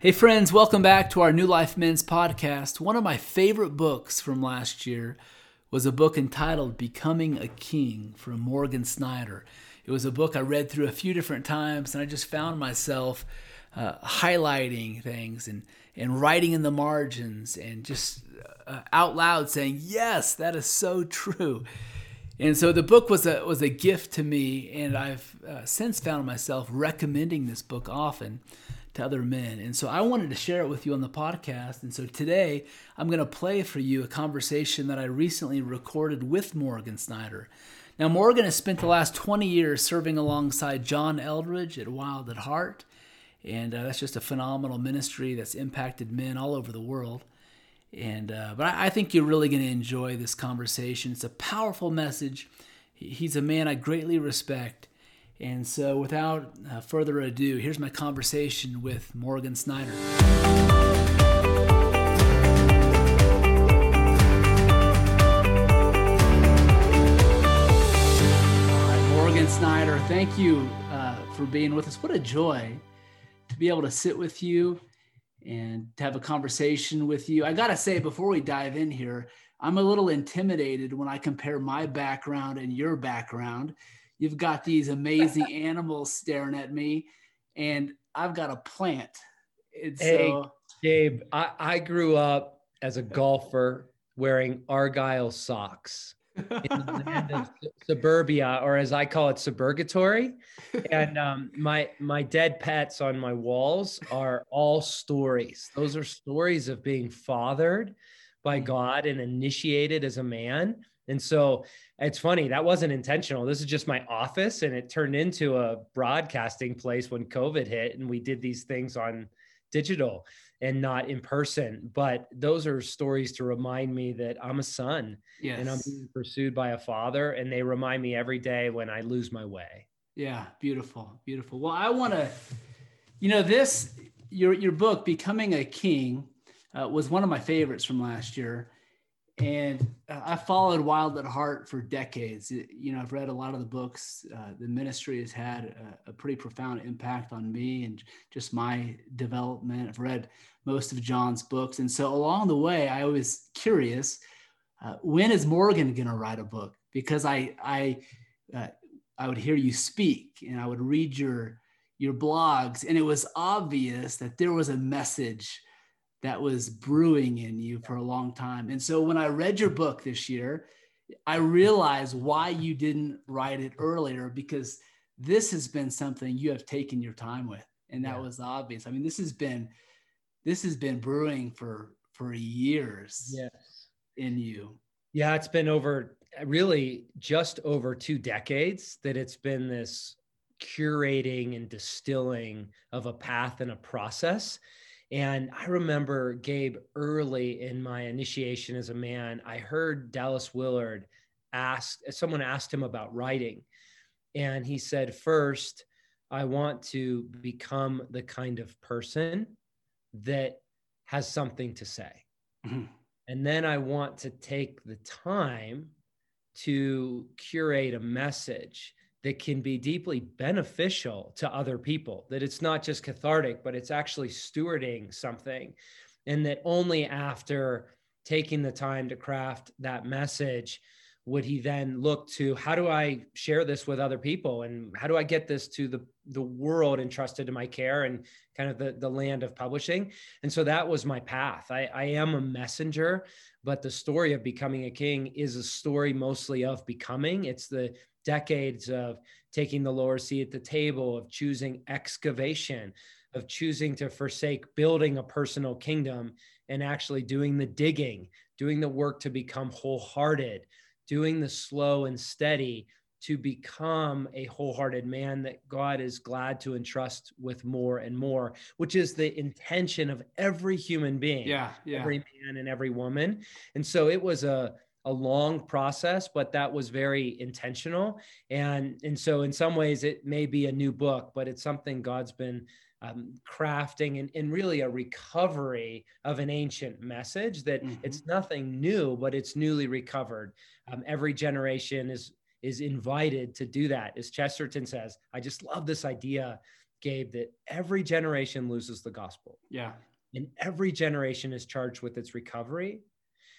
Hey, friends, welcome back to our New Life Men's podcast. One of my favorite books from last year was a book entitled Becoming a King from Morgan Snyder. It was a book I read through a few different times, and I just found myself uh, highlighting things and, and writing in the margins and just uh, out loud saying, Yes, that is so true. And so the book was a, was a gift to me, and I've uh, since found myself recommending this book often to other men. And so I wanted to share it with you on the podcast. And so today I'm going to play for you a conversation that I recently recorded with Morgan Snyder. Now, Morgan has spent the last 20 years serving alongside John Eldredge at Wild at Heart. And uh, that's just a phenomenal ministry that's impacted men all over the world. And uh, but I, I think you're really going to enjoy this conversation. It's a powerful message. He's a man I greatly respect, and so, without uh, further ado, here's my conversation with Morgan Snyder. Morgan Snyder, thank you uh, for being with us. What a joy to be able to sit with you and to have a conversation with you. I got to say, before we dive in here, I'm a little intimidated when I compare my background and your background You've got these amazing animals staring at me, and I've got a plant. It's hey, so, Gabe, I, I grew up as a golfer wearing Argyle socks in the land of suburbia, or as I call it, suburgatory. And um, my my dead pets on my walls are all stories. Those are stories of being fathered by mm. God and initiated as a man. And so it's funny, that wasn't intentional. This is just my office, and it turned into a broadcasting place when COVID hit, and we did these things on digital and not in person. But those are stories to remind me that I'm a son yes. and I'm being pursued by a father, and they remind me every day when I lose my way. Yeah, beautiful, beautiful. Well, I want to, you know, this your your book, Becoming a King, uh, was one of my favorites from last year and I followed Wild at Heart for decades. You know, I've read a lot of the books. Uh, the ministry has had a, a, pretty profound impact on me and just my development. I've read most of John's books, and so along the way, I was curious: uh, when is Morgan going to write a book? Because I I uh, I would hear you speak, and I would read your your blogs, and it was obvious that there was a message that was brewing in you for a long time. And so when I read your book this year, I realized why you didn't write it earlier because this has been something you have taken your time with. And that yeah. was obvious. I mean, this has been this has been brewing for for years yes. in you. Yeah, it's been over really just over two decades that it's been this curating and distilling of a path and a process and I remember Gabe early in my initiation as a man, I heard Dallas Willard ask, someone asked him about writing. And he said, First, I want to become the kind of person that has something to say. Mm-hmm. And then I want to take the time to curate a message that can be deeply beneficial to other people, that it's not just cathartic, but it's actually stewarding something. And that only after taking the time to craft that message would he then look to how do I share this with other people and how do I get this to the, the world entrusted to my care and kind of the, the land of publishing. And so that was my path. I, I am a messenger, but the story of becoming a king is a story mostly of becoming. It's the decades of taking the lower seat at the table, of choosing excavation, of choosing to forsake building a personal kingdom and actually doing the digging, doing the work to become wholehearted, doing the slow and steady to become a wholehearted man that God is glad to entrust with more and more, which is the intention of every human being, yeah, yeah. every man and every woman. And so it was a a long process, but that was very intentional. And, and so, in some ways, it may be a new book, but it's something God's been um, crafting and, and, really a recovery of an ancient message that mm-hmm. it's nothing new, but it's newly recovered. Um, every generation is is invited to do that. As Chesterton says, I just love this idea Gabe, that every generation loses the gospel. Yeah. And every generation is charged with its recovery.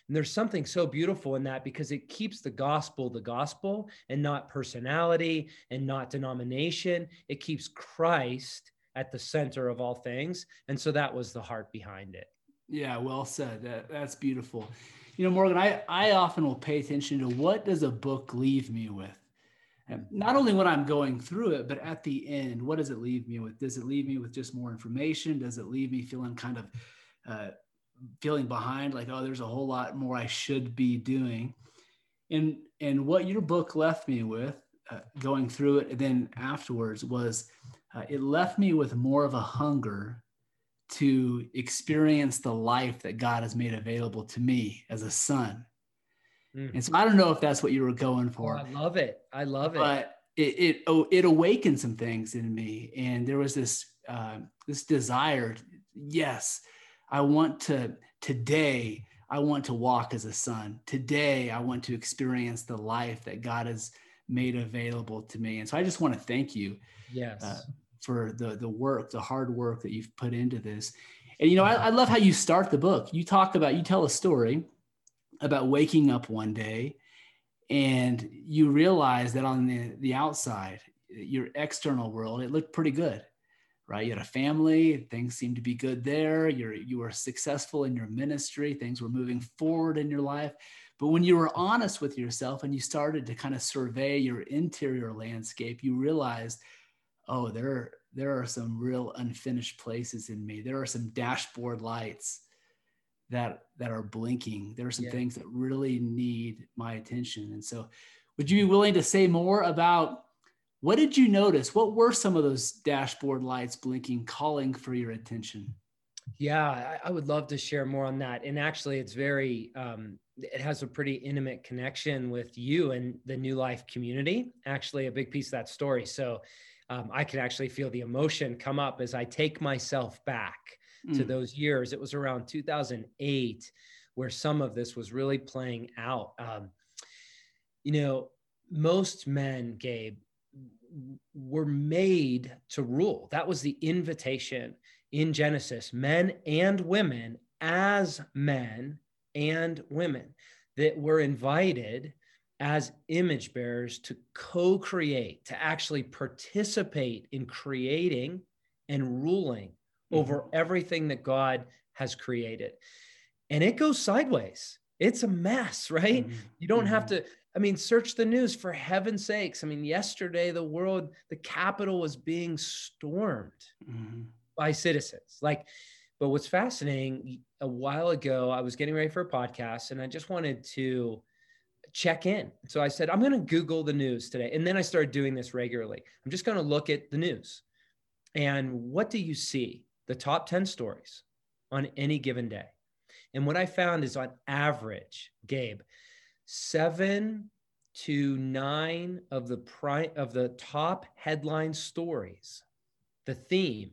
And there's something so beautiful in that because it keeps the gospel the gospel and not personality and not denomination. It keeps Christ at the center of all things. And so that was the heart behind it. Yeah, well said. That, that's beautiful. You know, Morgan, I, I often will pay attention to what does a book leave me with? And not only when I'm going through it, but at the end, what does it leave me with? Does it leave me with just more information? Does it leave me feeling kind of uh, feeling behind, like, oh, there's a whole lot more I should be doing? And and what your book left me with, uh, going through it, and then afterwards was, uh, it left me with more of a hunger to experience the life that God has made available to me as a son Mm. And so I don't know if that's what you were going for. Oh, I love it. I love it. But it it oh, it awakened some things in me, and there was this uh, this desire. Yes, I want to today. I want to walk as a son. Today, I want to experience the life that God has made available to me. And so I just want to thank you. Yes. Uh, for the the work, the hard work that you've put into this. And you know, I, I love how you start the book. You talk about you tell a story about waking up one day and you realize that on the, the outside, your external world, it looked pretty good, right? You had a family, things seemed to be good there. You're, you were successful in your ministry, things were moving forward in your life. But when you were honest with yourself and you started to kind of survey your interior landscape, you realized, oh, there, there are some real unfinished places in me. There are some dashboard lights that that are blinking. There are some yeah. things that really need my attention. And so, would you be willing to say more about what did you notice? What were some of those dashboard lights blinking, calling for your attention? Yeah, I, would love to share more on that. And actually, it's very, um, it has a pretty intimate connection with you and the New Life community. Actually, a big piece of that story. So um, I can actually feel the emotion come up as I take myself back to mm. those years. It was around 2008 where some of this was really playing out. Um, you know, most men, Gabe, were made to rule. That was the invitation in Genesis, men and women, as men and women, that were invited as image bearers to co create, to actually participate in creating and ruling over mm-hmm. everything that God has created. And it goes sideways. It's a mess, right? Mm-hmm. You don't mm-hmm. have to, I mean, search the news for heaven's sakes. I mean, yesterday, the world, the capital was being stormed mm-hmm. by citizens. Like, but what's fascinating, a while ago, I was getting ready for a podcast and I just wanted to check in. So I said, I'm going to Google the news today. And then I started doing this regularly. I'm just going to look at the news. And what do you see? the top 10 stories on any given day. And what I found is on average, Gabe, seven to nine of the pri- of the top headline stories, the theme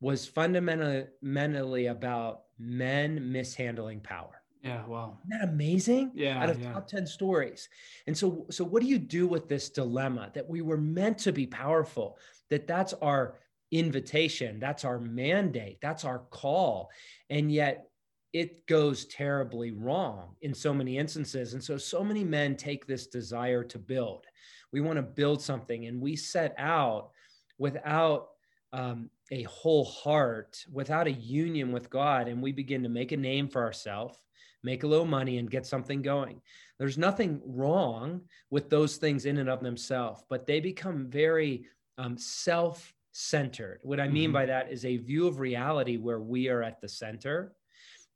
was fundamentally about men mishandling power. Yeah, wow. Isn't that amazing? Yeah. Out of yeah. top 10 stories. And so so what do you do with this dilemma that we were meant to be powerful? That that's our invitation, that's our mandate, that's our call. And yet it goes terribly wrong in so many instances. And so, so many men take this desire to build. We want to build something, and we set out without um, a whole heart, without a union with God, and we begin to make a name for ourselves, make a little money, and get something going. There's nothing wrong with those things in and of themselves, but they become very um, self centered. What I mean mm-hmm. by that is a view of reality where we are at the center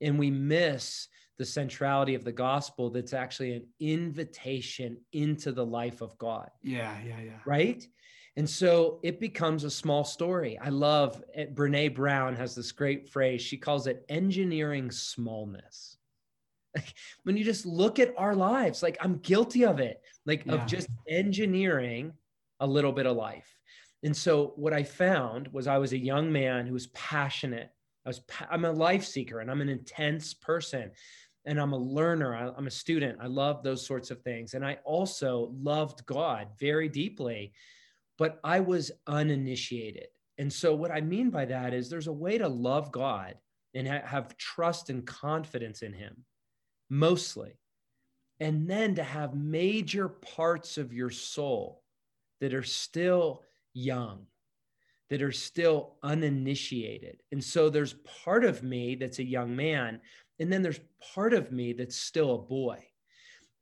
and we miss the centrality of the gospel that's actually an invitation into the life of God. Yeah, yeah, yeah. Right? And so it becomes a small story. I love it. Eh, Brene Brown has this great phrase. She calls it engineering smallness. Like when you just look at our lives, like I'm guilty of it, like yeah. of just engineering a little bit of life. And so what I found was I was a young man who was passionate. I was I'm a life seeker and I'm an intense person and I'm a learner. I, I'm a student. I love those sorts of things. And I also loved God very deeply, but I was uninitiated. And so, what I mean by that is there's a way to love God and ha- have trust and confidence in Him, mostly. And then to have major parts of your soul that are still young, that are still uninitiated. And so, there's part of me that's a young man, and then there's part of me that's still a boy.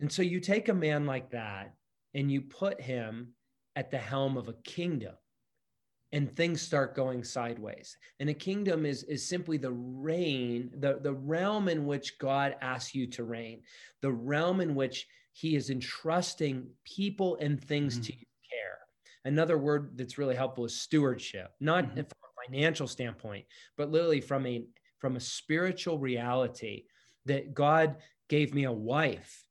And so, you take a man like that and you put him at the helm of a kingdom and things start going sideways and a kingdom is is simply the reign the the realm in which god asks you to reign the realm in which he is entrusting people and things mm-hmm. to care another word that's really helpful is stewardship not mm-hmm. from a financial standpoint but literally from a from a spiritual reality that god gave me a wife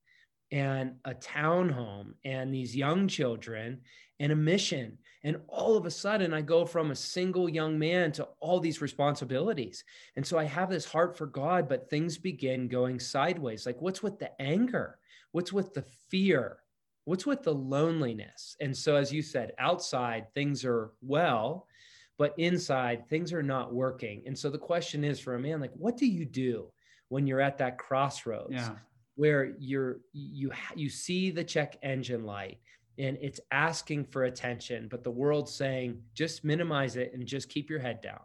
and a townhome and these young children and a mission. And all of a sudden, I go from a single young man to all these responsibilities. And so I have this heart for God, but things begin going sideways. Like, what's with the anger? What's with the fear? What's with the loneliness? And so, as you said, outside things are well, but inside things are not working. And so the question is for a man, like, what do you do when you're at that crossroads? Yeah where you're you you see the check engine light and it's asking for attention but the world's saying just minimize it and just keep your head down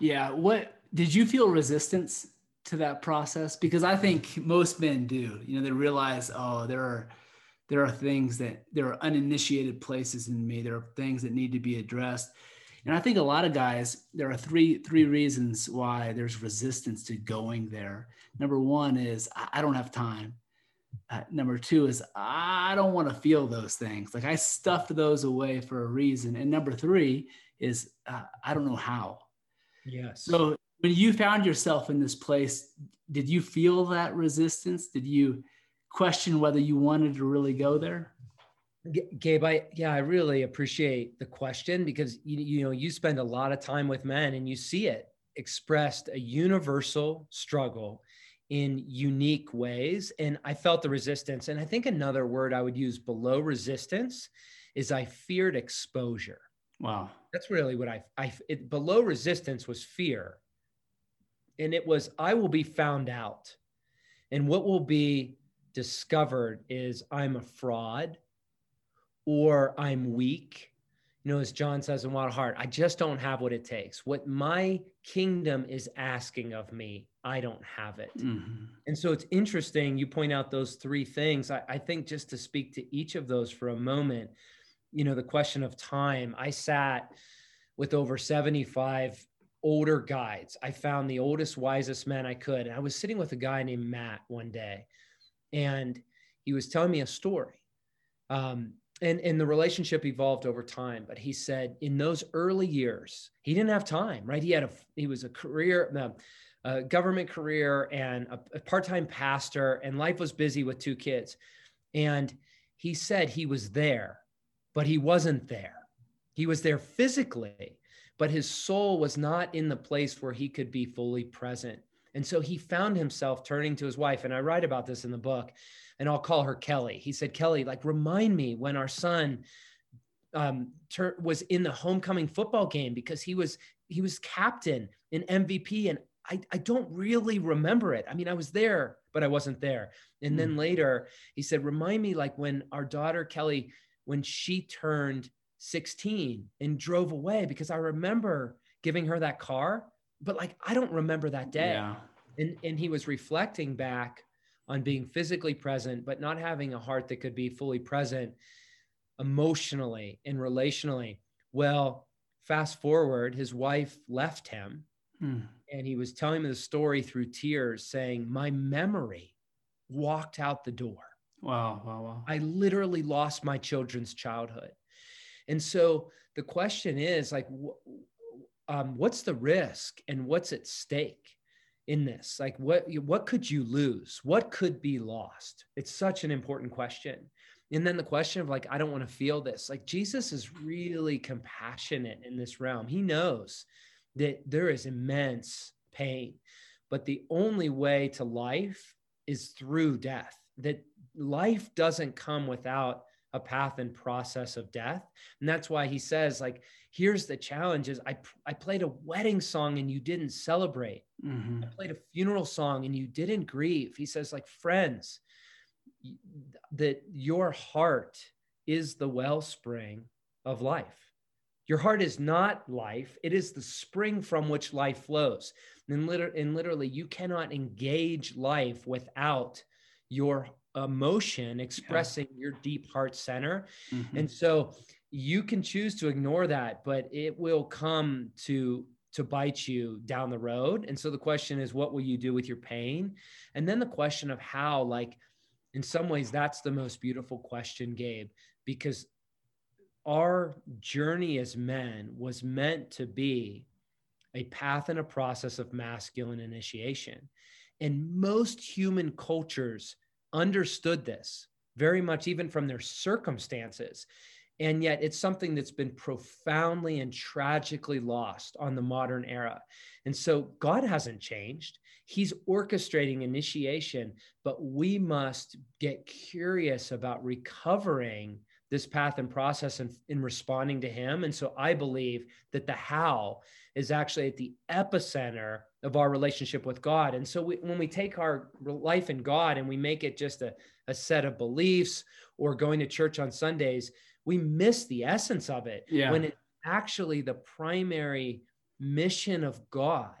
yeah what did you feel resistance to that process because i think most men do you know they realize oh there are there are things that there are uninitiated places in me there are things that need to be addressed and i think a lot of guys there are three three reasons why there's resistance to going there Number one is I don't have time. Uh, number two is I don't want to feel those things. Like I stuffed those away for a reason. And number three is uh, I don't know how. Yes. So when you found yourself in this place, did you feel that resistance? Did you question whether you wanted to really go there? Gabe, I yeah, I really appreciate the question because you, you know you spend a lot of time with men and you see it expressed a universal struggle in unique ways. And I felt the resistance. And I think another word I would use below resistance is I feared exposure. Wow. That's really what I, I it, below resistance was fear. And it was, I will be found out. And what will be discovered is I'm a fraud or I'm weak. You know, as John says in Wild Heart, I just don't have what it takes. What my kingdom is asking of me I don't have it. Mm-hmm. And so it's interesting. You point out those three things. I, I, think just to speak to each of those for a moment, you know, the question of time, I sat with over 75 older guides. I found the oldest, wisest men I could. And I was sitting with a guy named Matt one day, and he was telling me a story. Um, and, and the relationship evolved over time but he said in those early years he didn't have time right he had a he was a career a government career and a, a part-time pastor and life was busy with two kids and he said he was there but he wasn't there he was there physically but his soul was not in the place where he could be fully present and so he found himself turning to his wife and i write about this in the book and i'll call her kelly he said kelly like remind me when our son um, ter- was in the homecoming football game because he was he was captain in MVP and I, I don't really remember it. I mean, I was there, but I wasn't there. And mm. then hmm. later he said, remind me like when our daughter Kelly, when she turned 16 and drove away, because I remember giving her that car, but like I don't remember that day. Yeah. And, and he was reflecting back on being physically present, but not having a heart that could be fully present emotionally and relationally. Well, fast forward, his wife left him Hmm. And he was telling me the story through tears, saying, My memory walked out the door. Wow, wow, wow. I literally lost my children's childhood. And so the question is like, um, what's the risk and what's at stake in this? Like, what, what could you lose? What could be lost? It's such an important question. And then the question of like, I don't want to feel this. Like, Jesus is really compassionate in this realm. He knows that there is immense pain. But the only way to life is through death, that life doesn't come without a path and process of death. And that's why he says, like, here's the challenge is I, I played a wedding song and you didn't celebrate. Mm-hmm. I played a funeral song and you didn't grieve. He says, like, friends, that your heart is the wellspring of life. Your heart is not life, it is the spring from which life flows. And, liter- and literally, you cannot engage life without your emotion expressing yeah. your deep heart center. Mm-hmm. And so you can choose to ignore that, but it will come to to bite you down the road. And so the question is, what will you do with your pain? And then the question of how, like, in some ways, that's the most beautiful question, Gabe, because our journey as men was meant to be a path and a process of masculine initiation. And most human cultures understood this very much, even from their circumstances. And yet, it's something that's been profoundly and tragically lost on the modern era. And so, God hasn't changed. He's orchestrating initiation, but we must get curious about recovering this path and process in, in responding to him. And so I believe that the how is actually at the epicenter of our relationship with God. And so we, when we take our life in God and we make it just a, a set of beliefs or going to church on Sundays, we miss the essence of it. Yeah. When it's actually the primary mission of God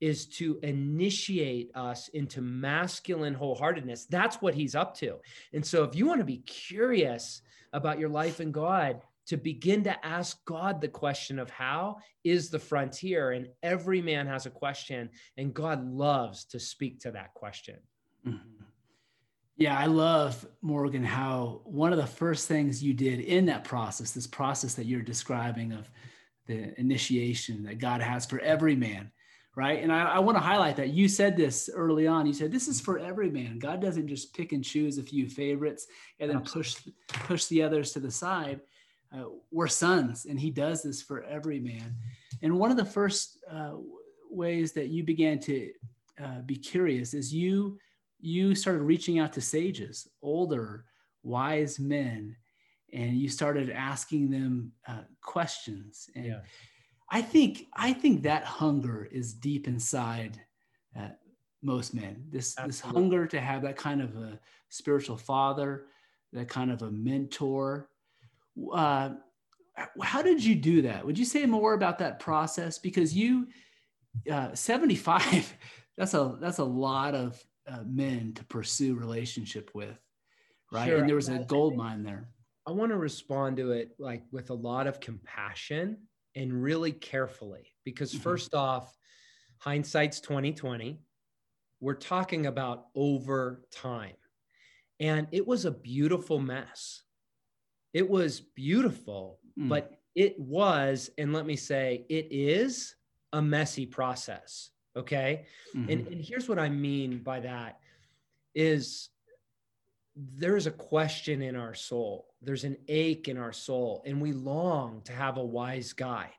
is to initiate us into masculine wholeheartedness. That's what he's up to. And so if you want to be curious about your life in God, to begin to ask God the question of how is the frontier. And every man has a question, and God loves to speak to that question. Mm-hmm. Yeah, I love Morgan how one of the first things you did in that process, this process that you're describing of the initiation that God has for every man, right? And I, I want to highlight that you said this early on. You said this is for every man. God doesn't just pick and choose a few favorites and then push push the others to the side. Uh, we're sons, and He does this for every man. And one of the first uh, ways that you began to uh, be curious is you you started reaching out to sages, older, wise men, and you started asking them uh, questions. And yeah I think I think that hunger is deep inside uh, most men. This Absolutely. this hunger to have that kind of a spiritual father, that kind of a mentor. Uh, how did you do that? Would you say more about that process? Because you, uh, seventy five, that's a that's a lot of uh, men to pursue relationship with, right? Sure. And there was a gold mine there. I want to respond to it like with a lot of compassion and really carefully because mm-hmm. first off hindsight's 2020 we're talking about over time and it was a beautiful mess it was beautiful mm. but it was and let me say it is a messy process okay mm-hmm. and, and here's what i mean by that is there's a question in our soul there's an ache in our soul, and we long to have a wise guide.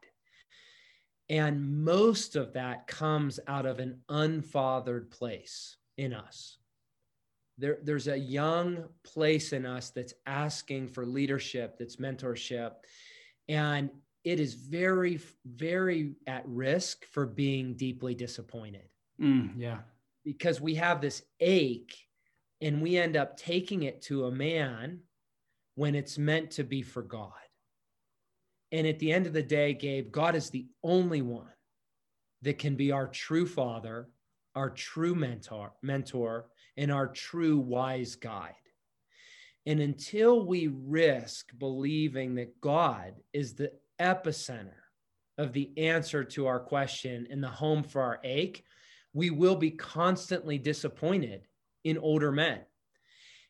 And most of that comes out of an unfathered place in us. There, there's a young place in us that's asking for leadership, that's mentorship. And it is very, very at risk for being deeply disappointed. Mm, yeah. Because we have this ache and we end up taking it to a man when it's meant to be for God. And at the end of the day, Gabe, God is the only one that can be our true father, our true mentor, mentor, and our true wise guide. And until we risk believing that God is the epicenter of the answer to our question and the home for our ache, we will be constantly disappointed in older men.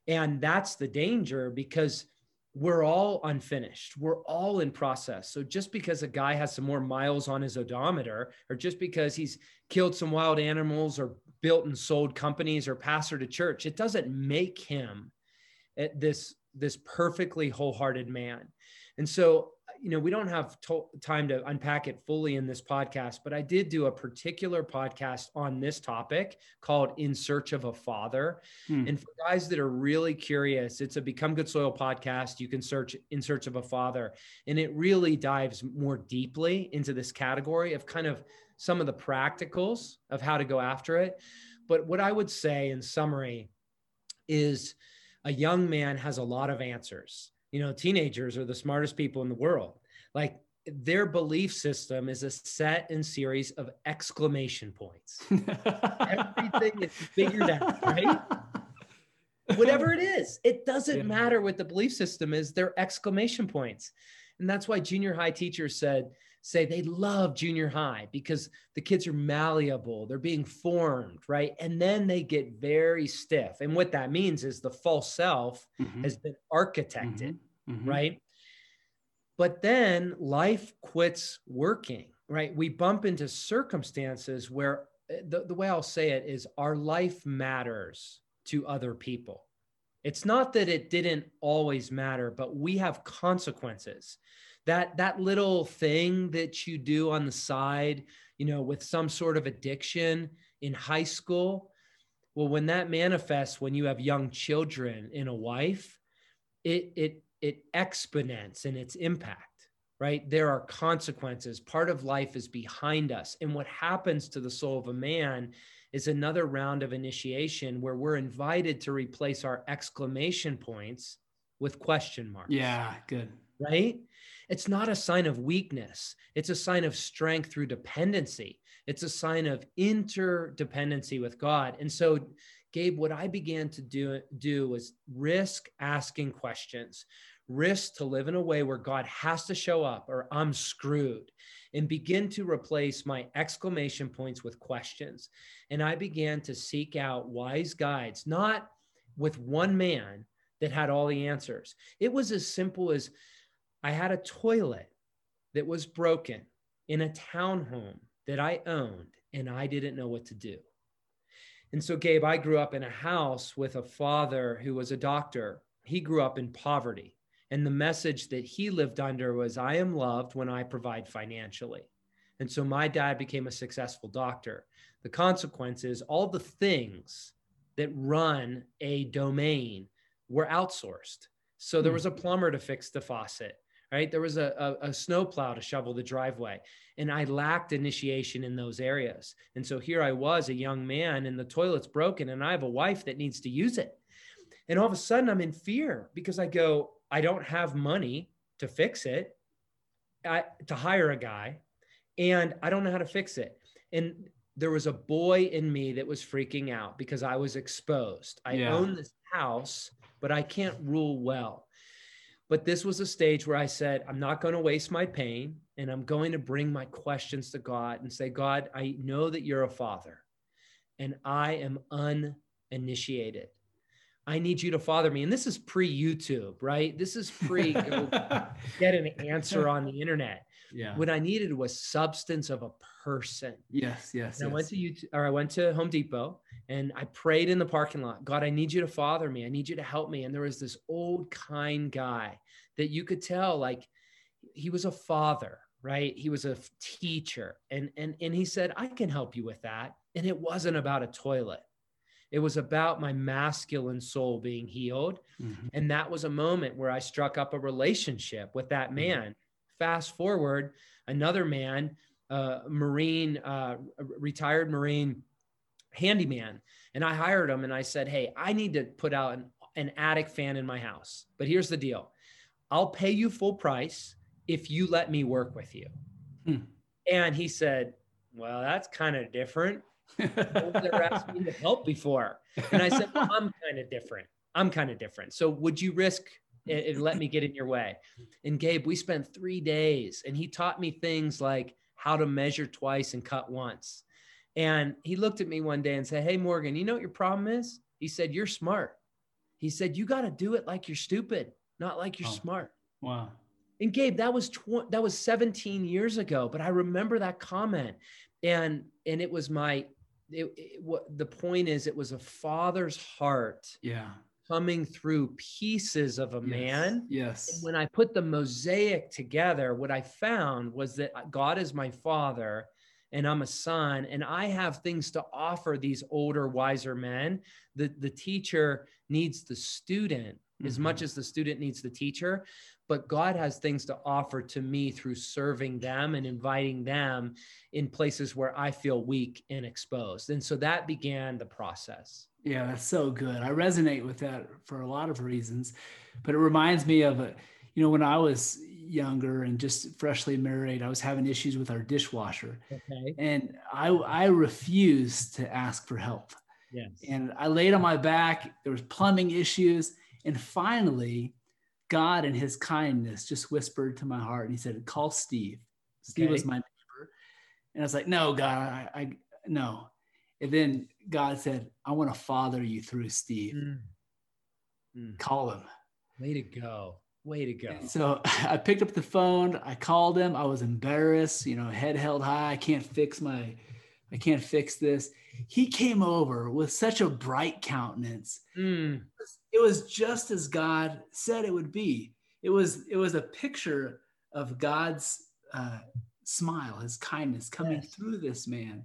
And that's the danger because we're all unfinished. We're all in process. So just because a guy has some more miles on his odometer, or just because he's killed some wild animals or built and sold companies or pastor to church, it doesn't make him eh, this this perfectly wholehearted man. And so, you know, we don't have to- time to unpack it fully in this podcast, but I did do a particular podcast on this topic called In Search of a Father. Hmm. And for guys that are really curious, it's a Become Good Soil podcast. You can search In Search of a Father, and it really dives more deeply into this category of kind of some of the practicals of how to go after it. But what I would say in summary is a young man has a lot of answers you know teenagers are the smartest people in the world. Like their belief system is a set and series of exclamation points. Everything is figured out right? Whatever it is it doesn't yeah. matter what the belief system is they're exclamation points. And that's why junior high teachers said say they love junior high because the kids are malleable, they're being formed, right? And then they get very stiff. And what that means is the false self mm-hmm. has been architected, mm-hmm. Mm-hmm. right? But then life quits working, right? We bump into circumstances where eh, the, the way I'll say it is our life matters to other people. It's not that it didn't always matter, but we have consequences that that little thing that you do on the side you know with some sort of addiction in high school well when that manifests when you have young children in a wife it it it exponents in its impact right? There are consequences. Part of life is behind us. And what happens to the soul of a man is another round of initiation where we're invited to replace our exclamation points with question marks. Yeah good. Right it's not a sign of weakness. It's a sign of strength through dependency. It's a sign of interdependency with God. And so, Gabe, what I began to do, do was risk asking questions, risk to live in a way where God has to show up or I'm screwed, and begin to replace my exclamation points with questions. And I began to seek out wise guides, not with one man that had all the answers. It was as simple as I had a toilet that was broken in a townhome that I owned, and I didn't know what to do. And so, Gabe, I grew up in a house with a father who was a doctor. He grew up in poverty. And the message that he lived under was I am loved when I provide financially. And so my dad became a successful doctor. The consequence is all the things that run a domain were outsourced. So there hmm. was a plumber to fix the faucet right? There was a, a, a snowplow to shovel the driveway. And I lacked initiation in those areas. And so here I was, a young man, and the toilet's broken, and I have a wife that needs to use it. And all of a sudden, I'm in fear because I go, I don't have money to fix it, I, to hire a guy, and I don't know how to fix it. And there was a boy in me that was freaking out because I was exposed. I yeah. own this house, but I can't rule well. But this was a stage where I said, I'm not going to waste my pain and I'm going to bring my questions to God and say, God, I know that you're a father and I am uninitiated. I need you to father me. And this is pre YouTube, right? This is pre get an answer on the internet. Yeah. What I needed was substance of a person. Yes, yes. yes. I went to YouTube or I went to Home Depot and I prayed in the parking lot. God, I need you to father me. I need you to help me. And there was this old kind guy that you could tell like he was a father, right? He was a teacher. And and and he said, "I can help you with that." And it wasn't about a toilet. It was about my masculine soul being healed. Mm-hmm. And that was a moment where I struck up a relationship with that mm-hmm. man. Fast forward, another man, uh, Marine, uh, retired Marine handyman, and I hired him and I said, Hey, I need to put out an, an attic fan in my house. But here's the deal I'll pay you full price if you let me work with you. Hmm. And he said, Well, that's kind of different. I've never asked me to help before. And I said, well, I'm kind of different. I'm kind of different. So would you risk and, let me get in your way. And Gabe, we spent three days and he taught me things like how to measure twice and cut once. And he looked at me one day and said, Hey, Morgan, you know what your problem is? He said, You're smart. He said, You got to do it like you're stupid, not like you're oh, smart. Wow. And Gabe, that was tw- that was 17 years ago, but I remember that comment, and and it was my, it, it, what the point is, it was a father's heart, yeah, coming through pieces of a Yes. man. Yes. And when I put the mosaic together, what I found was that uh, God is my father and I'm a son, and I have things to offer these older, wiser men. The, the teacher needs the student as Mhm. much as the student needs the teacher, but God has things to offer to me through serving them and inviting them in places where I feel weak and exposed. And so that began the process. Yeah, that's so good. I resonate with that for a lot of reasons, but it reminds me of a, you know, when I was younger and just freshly married, I was having issues with our dishwasher, Okay. and I I refused to ask for help. Yes. And I laid on my back. There was plumbing issues, and finally, God in His kindness just whispered to my heart, and He said, "Call Steve." Steve Okay. was my neighbor, and I was like, "No, God, I, I no." And then God said, "I want to father you through Steve. Mm. Mm. Call him." Way to go. Way to go. And So I picked up the phone. I called him. I was embarrassed, you know, head held high. I can't fix my, I can't fix this. He came over with such a bright countenance. Mm. It was just as God said it would be. It was, it was a picture of God's uh, smile, His kindness coming Yes. through this man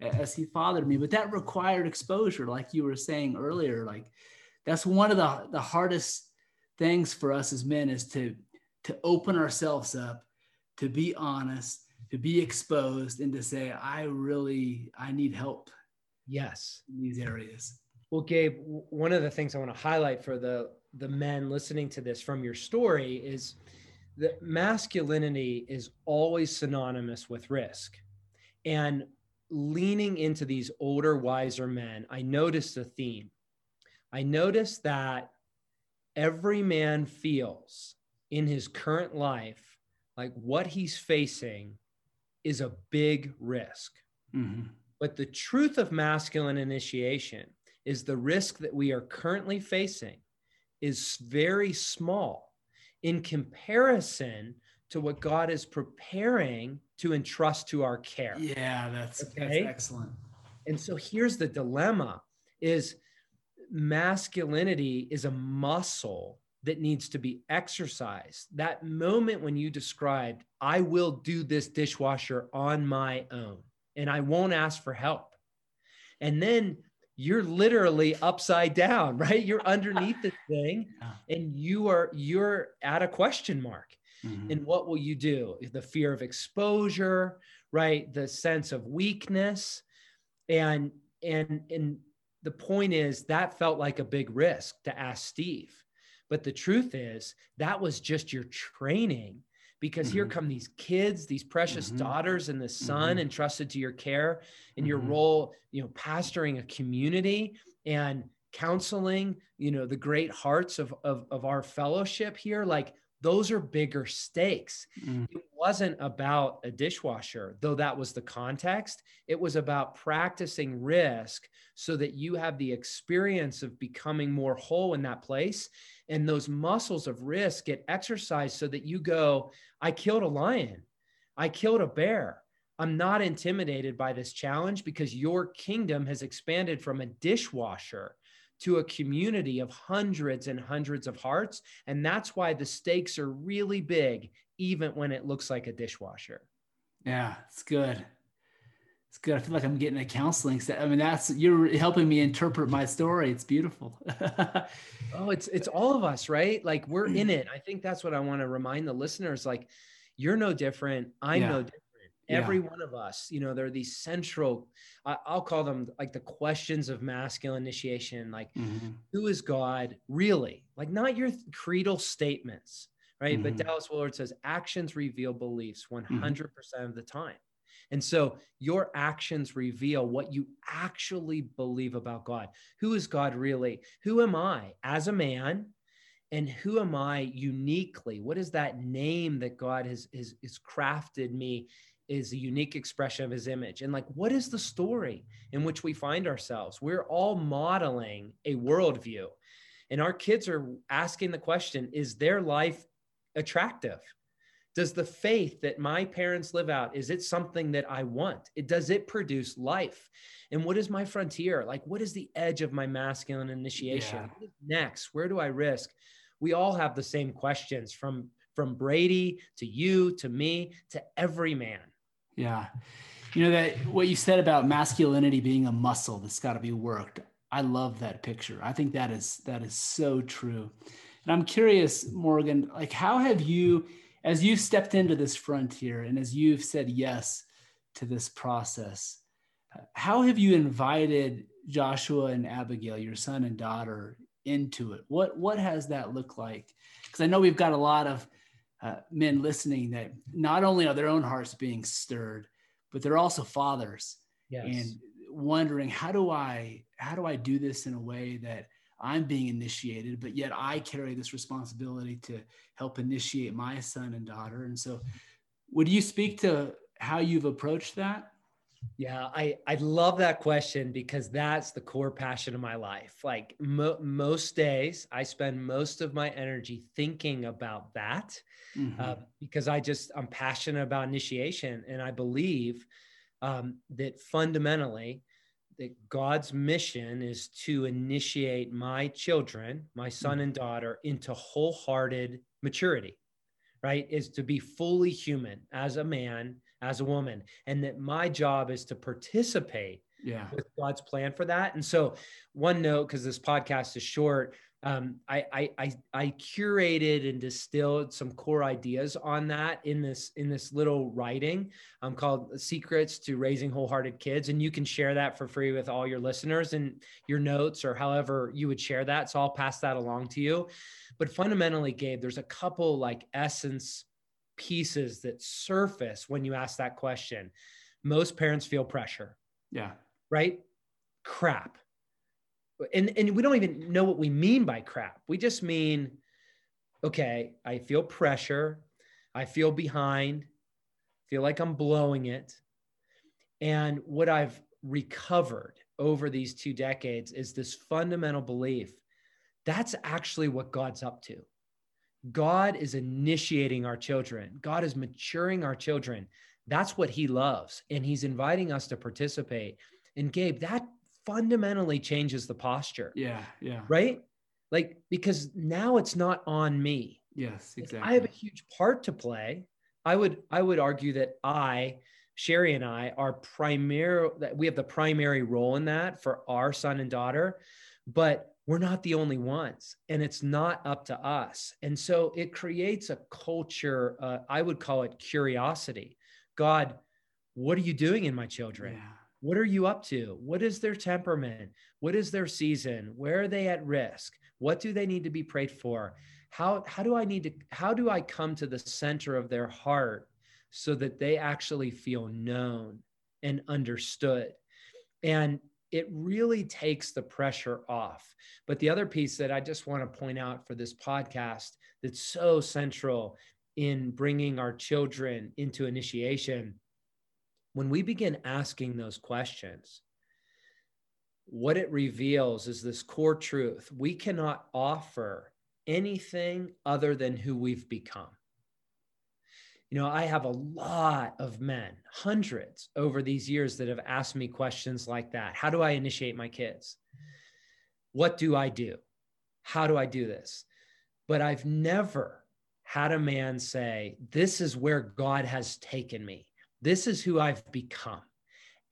as he fathered me. But that required exposure, like you were saying earlier. Like that's one of the the hardest things for us as men is to to open ourselves up to be honest to be exposed and to say i really i need help Yes. in these areas Well, Gabe, one of the things I want to highlight for the the men listening to this from your story is that masculinity is always synonymous with risk. And leaning into these older, wiser men, I noticed a theme. I noticed that every man feels in his current life like what he's facing is a big risk. Mhm. But the truth of masculine initiation is the risk that we are currently facing is very small in comparison to what God is preparing to entrust to our care. yeah that's, Okay. that's excellent And so here's the dilemma is masculinity is a muscle that needs to be exercised. That moment when you described, I will do this dishwasher on my own and I won't ask for help. And then you're literally upside down, right? You're underneath this thing and you are you're at a question mark. Mhm. and what will you do? The fear of exposure right? The sense of weakness. And and and the point is that felt like a big risk to ask steve. But the truth is that was just your training because here Mhm. come these kids these precious Mhm. daughters and the son Mhm. entrusted to your care and your Mhm. role you know pastoring a community and counseling you know the great hearts of of, of our fellowship here like those are bigger stakes. Mm. it wasn't about a dishwasher though that was the context. It was about practicing risk so that you have the experience of becoming more whole in that place. And those muscles of risk get exercised so that you go i killed a lion. I killed a bear. I'm not intimidated by this challenge because your kingdom has expanded from a dishwasher to a community of hundreds and hundreds of hearts. And that's why the stakes are really big even when it looks like a dishwasher. Yeah it's good. It's good. I feel like i'm getting a counseling set. I mean that's you're helping me interpret my story. It's beautiful. Oh it's it's all of us right? Like we're in it. I think that's what i want to remind the listeners like you're no different. I'm Yeah. no different Yeah. every one of us you know there are these central I, i'll call them like the questions of masculine initiation like Mhm. who is God really? Like not your creedal statements, right? But Mhm. Dallas Willard says actions reveal beliefs 100% of the time. And so your actions reveal what you actually believe about God. Who is God really? Who am I as a man? And who am I uniquely? What is that name that God has, has, has crafted me is a unique expression of his image? And like, what is the story in which we find ourselves? We're all modeling a worldview. And our kids are asking the question is their life attractive? Does the faith that my parents live out, is it something that I want? It does it produce life? And what is my frontier? Like, what is the edge of my masculine initiation? Yeah. next? Where do I risk? We all have the same questions from from Brady to you to me to every man. Yeah. You know that what you said about masculinity being a muscle that's got to be worked. I love that picture. I think that is that is so true. And I'm curious, Morgan, like how have you as you've stepped into this frontier and as you've said yes to this process, how have you invited Joshua and Abigail, your son and daughter, into it? What what has that looked like? Because I know we've got a lot of uh, men listening that not only are their own hearts being stirred, but they're also fathers Yes. and wondering how do I how do I do this in a way that I'm being initiated, but yet I carry this responsibility to help initiate my son and daughter. And so, would you speak to how you've approached that? Yeah, I I love that question because that's the core passion of my life. Like mo- most days, I spend most of my energy thinking about that Mhm. uh, because I just I'm passionate about initiation, and I believe um, that fundamentally that God's mission is to initiate my children, my son and daughter, into wholehearted maturity. Right, is to be fully human as a man, as a woman, and that my job is to participate yeah. with God's plan for that. And so, one note, because this podcast is short, um, I, I I I curated and distilled some core ideas on that in this in this little writing um, called "Secrets to Raising Wholehearted Kids," and you can share that for free with all your listeners and your notes or however you would share that. So I'll pass that along to you. But fundamentally, Gabe, there's a couple like essence pieces that surface when you ask that question. Most parents feel pressure Yeah. right? Crap. And and we don't even know what we mean by crap. We just mean, okay, I feel pressure, I feel behind, feel like I'm blowing it. And what I've recovered over these two decades is this fundamental belief that's actually what God's up to. God is initiating our children. God is maturing our children. That's what he loves. And he's inviting us to participate. And Gabe, that fundamentally changes the posture, Yeah. Yeah. right? Like, because now it's not on me. Yes. Exactly. I have a huge part to play. I would I would argue that I, Sherry and I are primary that we have the primary role in that for our son and daughter, but we're not the only ones and it's not up to us. And so it creates a culture uh, I would call it curiosity. God, what are you doing in my children? Yeah. What are you up to? What is their temperament? What is their season? Where are they at risk? What do they need to be prayed for? How, how do I need to, how do I come to the center of their heart so that they actually feel known and understood? And it really takes the pressure off. But the other piece that I just want to point out for this podcast that's so central in bringing our children into initiation when we begin asking those questions, what it reveals is this core truth we cannot offer anything other than who we've become. You know, I have a lot of men, hundreds over these years that have asked me questions like that. How do I initiate my kids? What do I do? How do I do this? But I've never had a man say, This is where God has taken me this is who I've become.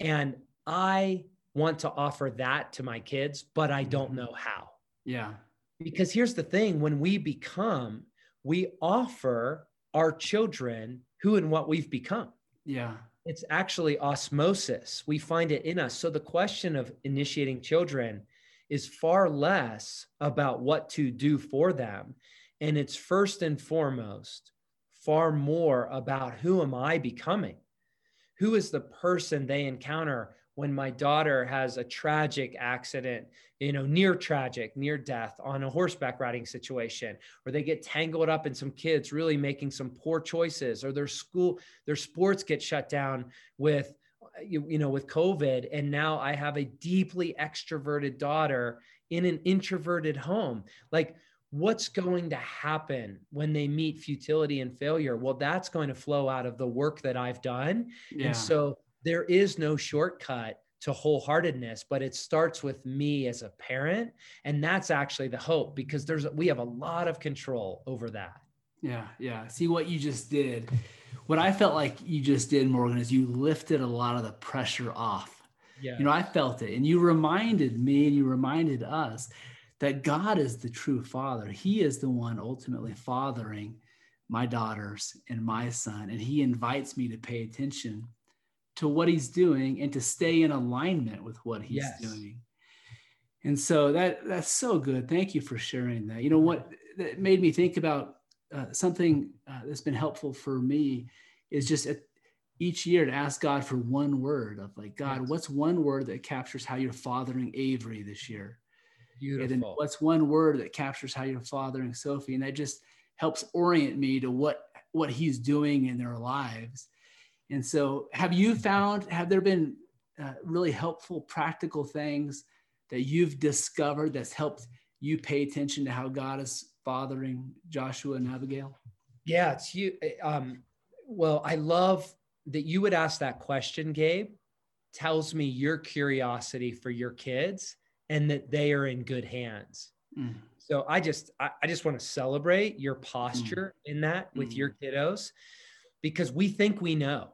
And I want to offer that to my kids, but I don't mm-hmm. know how. Yeah. Because here's the thing when we become, we offer our children who and what we've become. Yeah. It's actually osmosis. We find it in us. So the question of initiating children is far less about what to do for them. And it's first and foremost far more about who am I becoming? who is the person they encounter when my daughter has a tragic accident you know near tragic near death on a horseback riding situation or they get tangled up in some kids really making some poor choices or their school their sports get shut down with you, you know with covid and now i have a deeply extroverted daughter in an introverted home like what's going to happen when they meet futility and failure? Well, that's going to flow out of the work that I've done. Yeah. And so there is no shortcut to wholeheartedness but it starts with me as a parent. And that's actually the hope because there's we have a lot of control over that. Yeah yeah. See what you just did. What i felt like you just did morgan is you lifted a lot of the pressure off. Yeah. you know i felt it. And you reminded me and you reminded us that god is the true father. He is the one ultimately fathering my daughters and my son. And he invites me to pay attention to what he's doing and to stay in alignment with what he's yes. doing. And so that that's so good. Thank you for sharing that. You know what that made me think about uh, something uh, that's been helpful for me is just at, each year to ask God for one word of like God, what's one word that captures how you're fathering Avery this year? Beautiful. And then what's one word that captures how you're fathering Sophie? And that just helps orient me to what what he's doing in their lives and so, have you found, have there been uh, really helpful, practical things that you've discovered that's helped you pay attention to how God is fathering Joshua and Abigail? Yeah, it's you. Um, well, I love that you would ask that question, Gabe. Tells me your curiosity for your kids and that they are in good hands. Mm. So I just I, I, just want to celebrate your posture mm. in that with mm. your kiddos because we think we know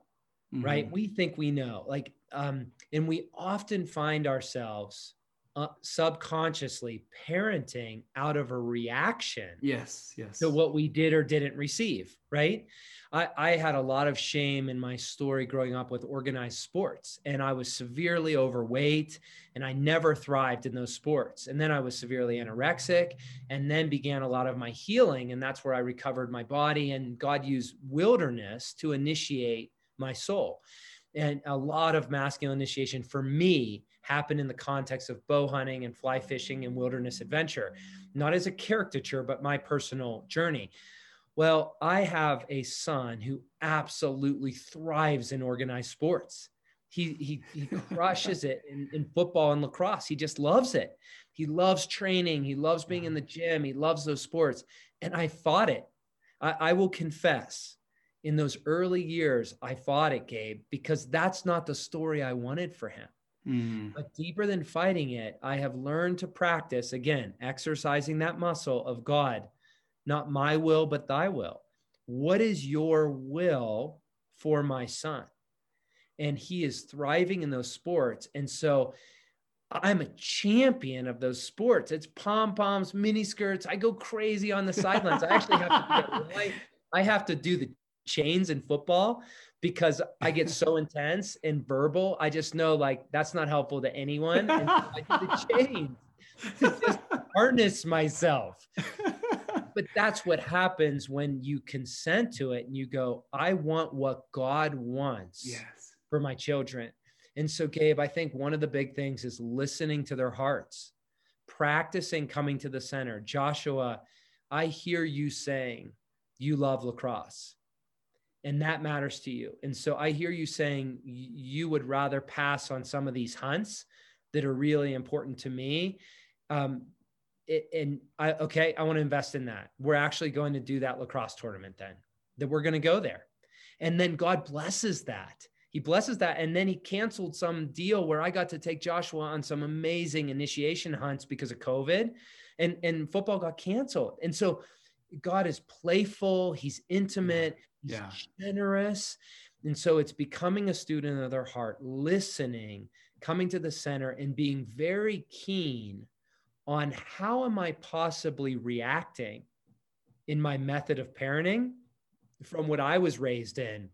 mm-hmm. right? We think we know, like, um, and we often find ourselves uh, subconsciously parenting out of a reaction yes yes to what we did or didn't receive right I, I had a lot of shame in my story growing up with organized sports and i was severely overweight and i never thrived in those sports and then i was severely anorexic and then began a lot of my healing and that's where i recovered my body and god used wilderness to initiate my soul. And a lot of masculine initiation for me happened in the context of bow hunting and fly fishing and wilderness adventure, not as a caricature, but my personal journey. Well, I have a son who absolutely thrives in organized sports. He, he, he crushes it in, in football and lacrosse. He just loves it. He loves training. He loves being in the gym. He loves those sports. And I fought it. I, I will confess in those early years, I fought it, Gabe, because that's not the story I wanted for him. Mm. But deeper than fighting it, I have learned to practice again, exercising that muscle of God, not my will, but thy will. What is your will for my son? And he is thriving in those sports. And so I'm a champion of those sports. It's pom poms, mini skirts. I go crazy on the sidelines. I actually have to right. I have to do the chains in football because I get so intense and verbal. I just know like that's not helpful to anyone. And I do the chains to just harness myself. But that's what happens when you consent to it and you go, I want what God wants yes. for my children. And so, Gabe, I think one of the big things is listening to their hearts, practicing coming to the center. Joshua, I hear you saying you love lacrosse and that matters to you. And so I hear you saying you would rather pass on some of these hunts that are really important to me. Um, it, and I, okay, I want to invest in that. We're actually going to do that lacrosse tournament then, that we're going to go there. And then God blesses that. He blesses that. And then he canceled some deal where I got to take Joshua on some amazing initiation hunts because of COVID and, and football got canceled. And so God is playful, he's intimate, he's yeah. generous. And so it's becoming a student of their heart, listening, coming to the center, and being very keen on how am I possibly reacting in my method of parenting from what I was raised in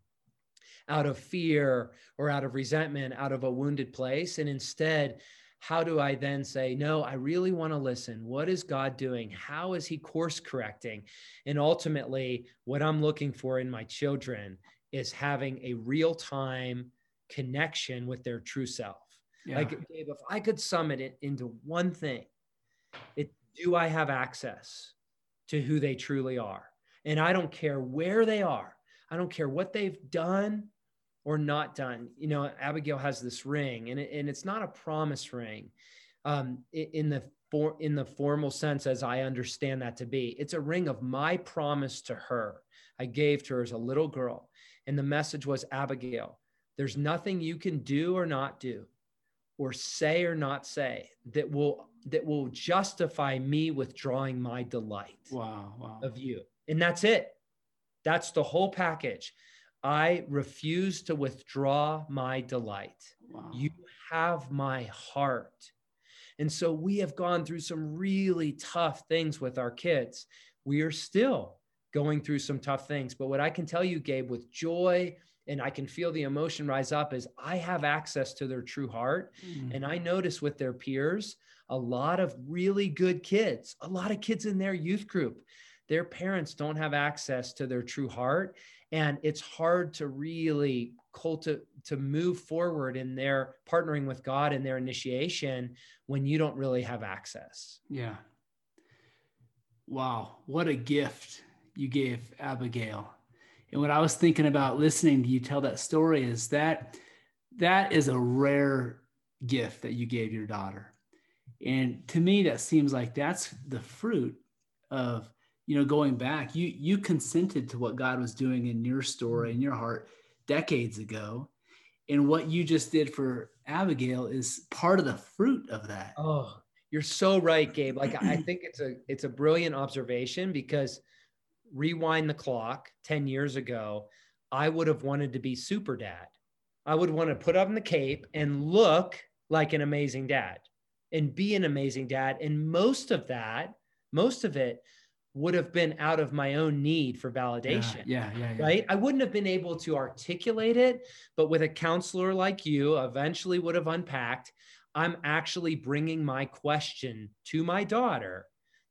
out of fear or out of resentment, out of a wounded place. And instead, how do I then say, no, I really want to listen? What is God doing? How is He course correcting? And ultimately, what I'm looking for in my children is having a real time connection with their true self. Yeah. Like, Dave, if I could sum it into one thing, it do I have access to who they truly are? And I don't care where they are, I don't care what they've done or not done. You know, Abigail has this ring, and, it, and it's not a promise ring. Um, in the for in the formal sense as I understand that to be. It's a ring of my promise to her. I gave to her as a little girl. And the message was Abigail, there's nothing you can do or not do or say or not say that will that will justify me withdrawing my delight wow, wow. of you. And that's it. That's the whole package. I refuse to withdraw my delight. Wow. You have my heart. And so we have gone through some really tough things with our kids. We are still going through some tough things. But what I can tell you, Gabe, with joy, and I can feel the emotion rise up is I have access to their true heart. Mm-hmm. And I notice with their peers, a lot of really good kids, a lot of kids in their youth group, their parents don't have access to their true heart. And it's hard to really cultivate to move forward in their partnering with God in their initiation when you don't really have access. Yeah. Wow, what a gift you gave Abigail. And what I was thinking about listening to you tell that story is that that is a rare gift that you gave your daughter. And to me that seems like that's the fruit of you know going back you you consented to what God was doing in your story in your heart decades ago and what you just did for Abigail is part of the fruit of that. Oh, you're so right, Gabe. Like I think it's a it's a brilliant observation because rewind the clock 10 years ago, I would have wanted to be super dad. I would want to put on the cape and look like an amazing dad and be an amazing dad. And most of that, most of it would have been out of my own need for validation. Yeah, yeah, yeah, Right. I wouldn't have been able to articulate it, but with a counselor like you, eventually would have unpacked. I'm actually bringing my question to my daughter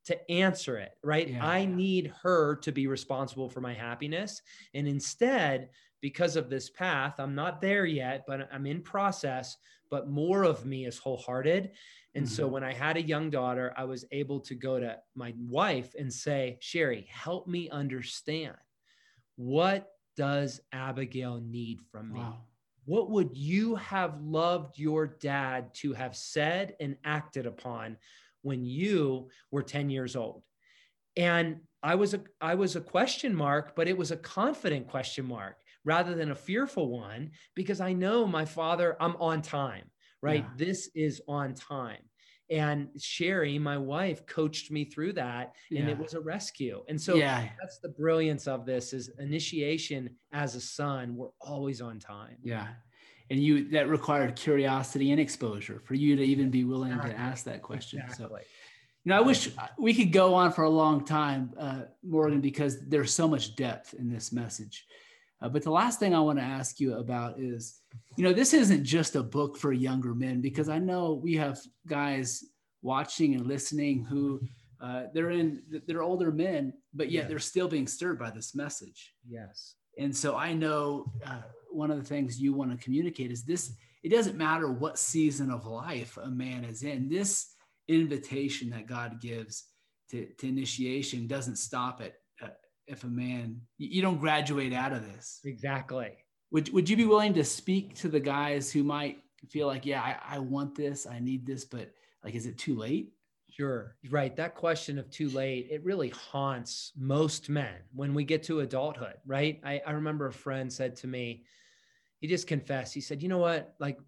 to answer it. Right. Yeah, I yeah. need her to be responsible for my happiness. And instead, because of this path, I'm not there yet, but I'm in process, but more of me is wholehearted. And mm-hmm. so when I had a young daughter, I was able to go to my wife and say, Sherry, help me understand what does Abigail need from me? Wow. What would you have loved your dad to have said and acted upon when you were 10 years old? And I was a I was a question mark, but it was a confident question mark rather than a fearful one because I know my father, I'm on time right? Yeah. This is on time. And Sherry, my wife, coached me through that, and yeah. it was a rescue. And so yeah. that's the brilliance of this: is initiation as a son. We're always on time. Yeah, and you that required curiosity and exposure for you to even be willing exactly. to ask that question. Exactly. So, you know, I wish we could go on for a long time, uh, Morgan, because there's so much depth in this message. Uh, but the last thing I want to ask you about is, you know, this isn't just a book for younger men because I know we have guys watching and listening who uh, they're in they're older men, but yet they're still being stirred by this message. Yes. And so I know uh, one of the things you want to communicate is this: it doesn't matter what season of life a man is in. This invitation that God gives to, to initiation doesn't stop at if a man you don't graduate out of this. Exactly. Would, would you be willing to speak to the guys who might feel like yeah I, I want this i need this but like is it too late? Sure. Right. That question of too late it really haunts most men when we get to adulthood right? I, I remember a friend said to me he just confessed. He said you know what? Like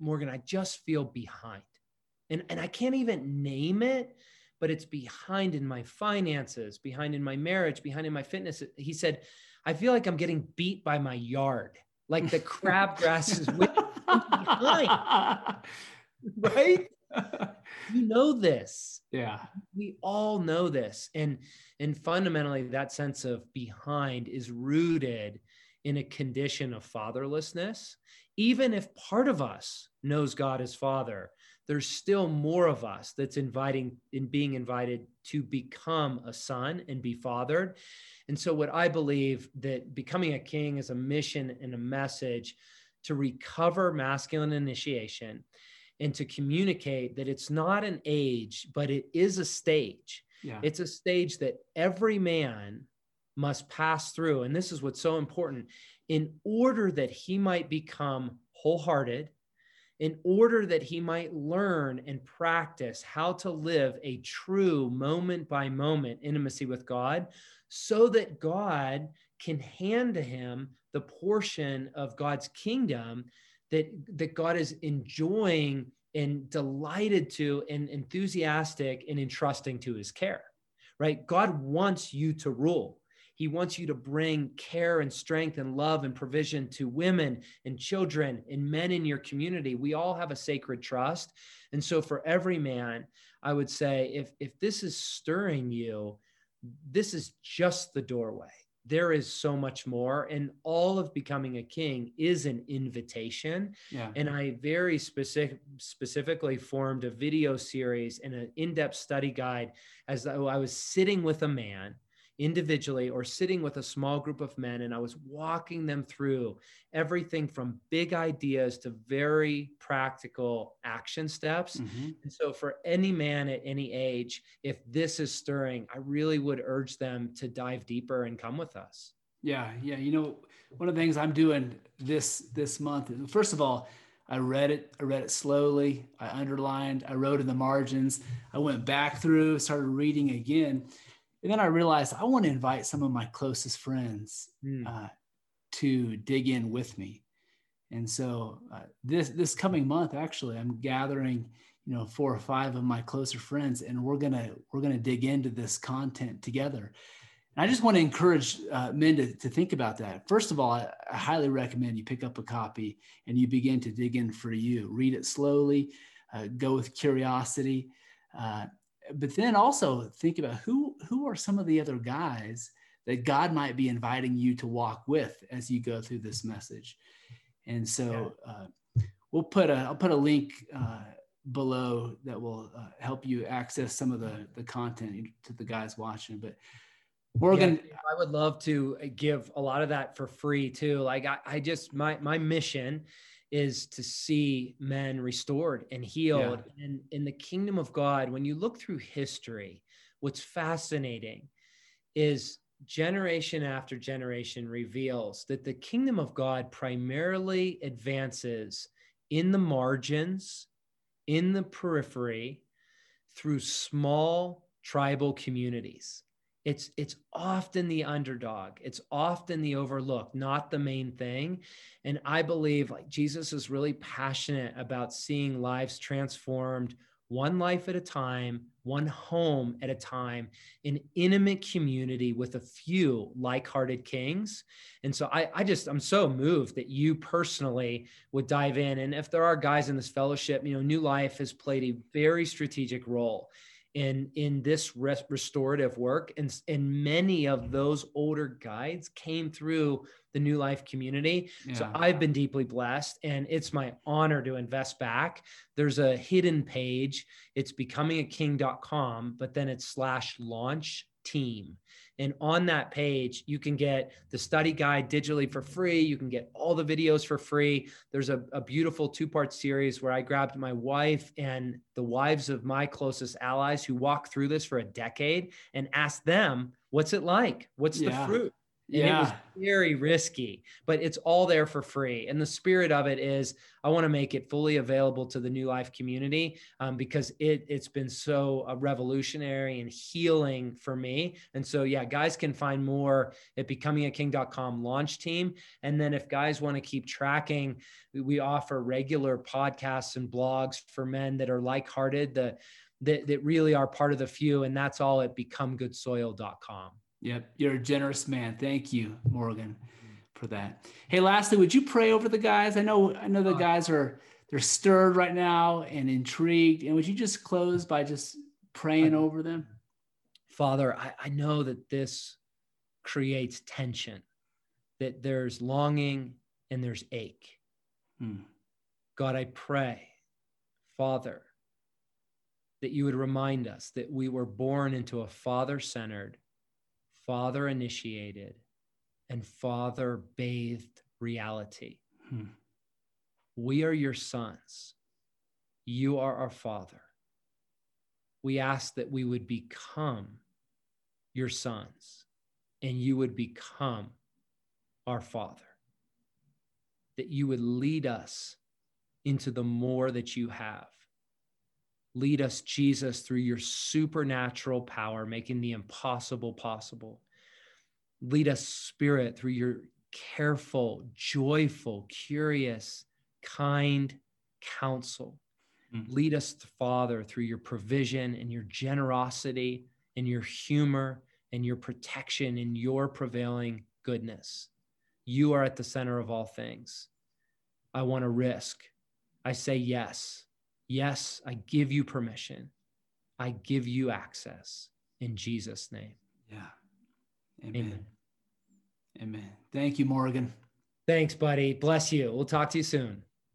morgan i just feel behind. And and i can't even name it but it's behind in my finances, behind in my marriage, behind in my fitness. He said, I feel like I'm getting beat by my yard, like the crabgrass is behind. right? you know this. Yeah. We all know this. And and fundamentally that sense of behind is rooted in a condition of fatherlessness. Even if part of us knows God as father, there's still more of us that's inviting in being invited to become a son and be fathered. And so what i believe that becoming a king is a mission and a message to recover masculine initiation and to communicate that it's not an age but it is a stage. Yeah. it's a stage that every man must pass through. And this is what's so important. In order that he might become wholehearted in order that he might learn and practice how to live a true moment by moment intimacy with God so that God can hand to him the portion of God's kingdom that, that God is enjoying and delighted to and enthusiastic and entrusting to his care, right? God wants you to rule. He wants you to bring care and strength and love and provision to women and children and men in your community. We all have a sacred trust. And so for every man, I would say if if this is stirring you, this is just the doorway. There is so much more and all of becoming a king is an invitation. Yeah. And I very specific specifically formed a video series and an in-depth study guide as though I was sitting with a man individually or sitting with a small group of men and I was walking them through everything from big ideas to very practical action steps. Mm-hmm. And so, for any man at any age, if this is stirring, I really would urge them to dive deeper and come with us. Yeah, yeah. You know, one of the things I'm doing this this month, is first of all, I read it. I read it slowly. I underlined. I wrote in the margins. I went back through, started reading again and then I realized I want to invite some of my closest friends mm. uh, to dig in with me. And so uh, this this coming month, actually, I'm gathering, you know, four or five of my closer friends, and we're gonna we're gonna dig into this content together. And I just want to encourage uh, men to, to think about that. First of all, I, I, highly recommend you pick up a copy and you begin to dig in for you. Read it slowly, uh, go with curiosity, uh, but then also think about who who are some of the other guys that God might be inviting you to walk with as you go through this message. And so uh, we'll put a I'll put a link uh, below that will uh, help you access some of the the content to the guys watching. But Morgan, yeah, I would love to give a lot of that for free too. Like I, I just my my mission is to see men restored and healed. Yeah. And in the kingdom of God, when you look through history, what's fascinating is generation after generation reveals that the kingdom of God primarily advances in the margins, in the periphery, through small tribal communities it's it's often the underdog. It's often the overlooked not the main thing. And i believe like jesus is really passionate about seeing lives transformed one life at a time one home at a time in intimate community with a few like-hearted kings. And so I, I just i'm so moved that you personally would dive in. And if there are guys in this fellowship you know new life has played a very strategic role in in this res- restorative work and and many of mm-hmm. those older guides came through the new life community. Yeah. so i've been deeply blessed and it's my honor to invest back. There's a hidden page. It's becomingaking.com but then it's slash launch team and on that page, you can get the study guide digitally for free. You can get all the videos for free. There's a, a beautiful two part series where I grabbed my wife and the wives of my closest allies who walked through this for a decade and asked them, What's it like? What's yeah. the fruit? And yeah. it was very risky, but it's all there for free. And the spirit of it is I want to make it fully available to the New Life community um, because it, it's been so uh, revolutionary and healing for me. And so, yeah, guys can find more at becomingaking.com launch team. And then if guys want to keep tracking, we offer regular podcasts and blogs for men that are like hearted, that, that really are part of the few. And that's all at becomegoodsoil.com. Yep, you're a generous man. Thank you, Morgan, for that. Hey, lastly, would you pray over the guys? I know, I know the guys are they're stirred right now and intrigued. And would you just close by just praying over them? Father, I, I know that this creates tension, that there's longing and there's ache. Hmm. God, I pray, Father, that you would remind us that we were born into a father centered father initiated and father bathed reality. Hmm. We are your sons. You are our father. We ask that we would become your sons and you would become our father. That you would lead us into the more that you have. Lead us, Jesus, through your supernatural power, making the impossible possible. Lead us, Spirit, through your careful, joyful, curious, kind counsel. Mm-hmm. Lead us, Father, through your provision and your generosity and your humor and your protection and your prevailing goodness. You are at the center of all things. I want to risk. I say yes. Yes, I give you permission. I give you access in Jesus' name. Yeah. Amen. Amen. Amen. Thank you, Morgan. Thanks, buddy. Bless you. We'll talk to you soon.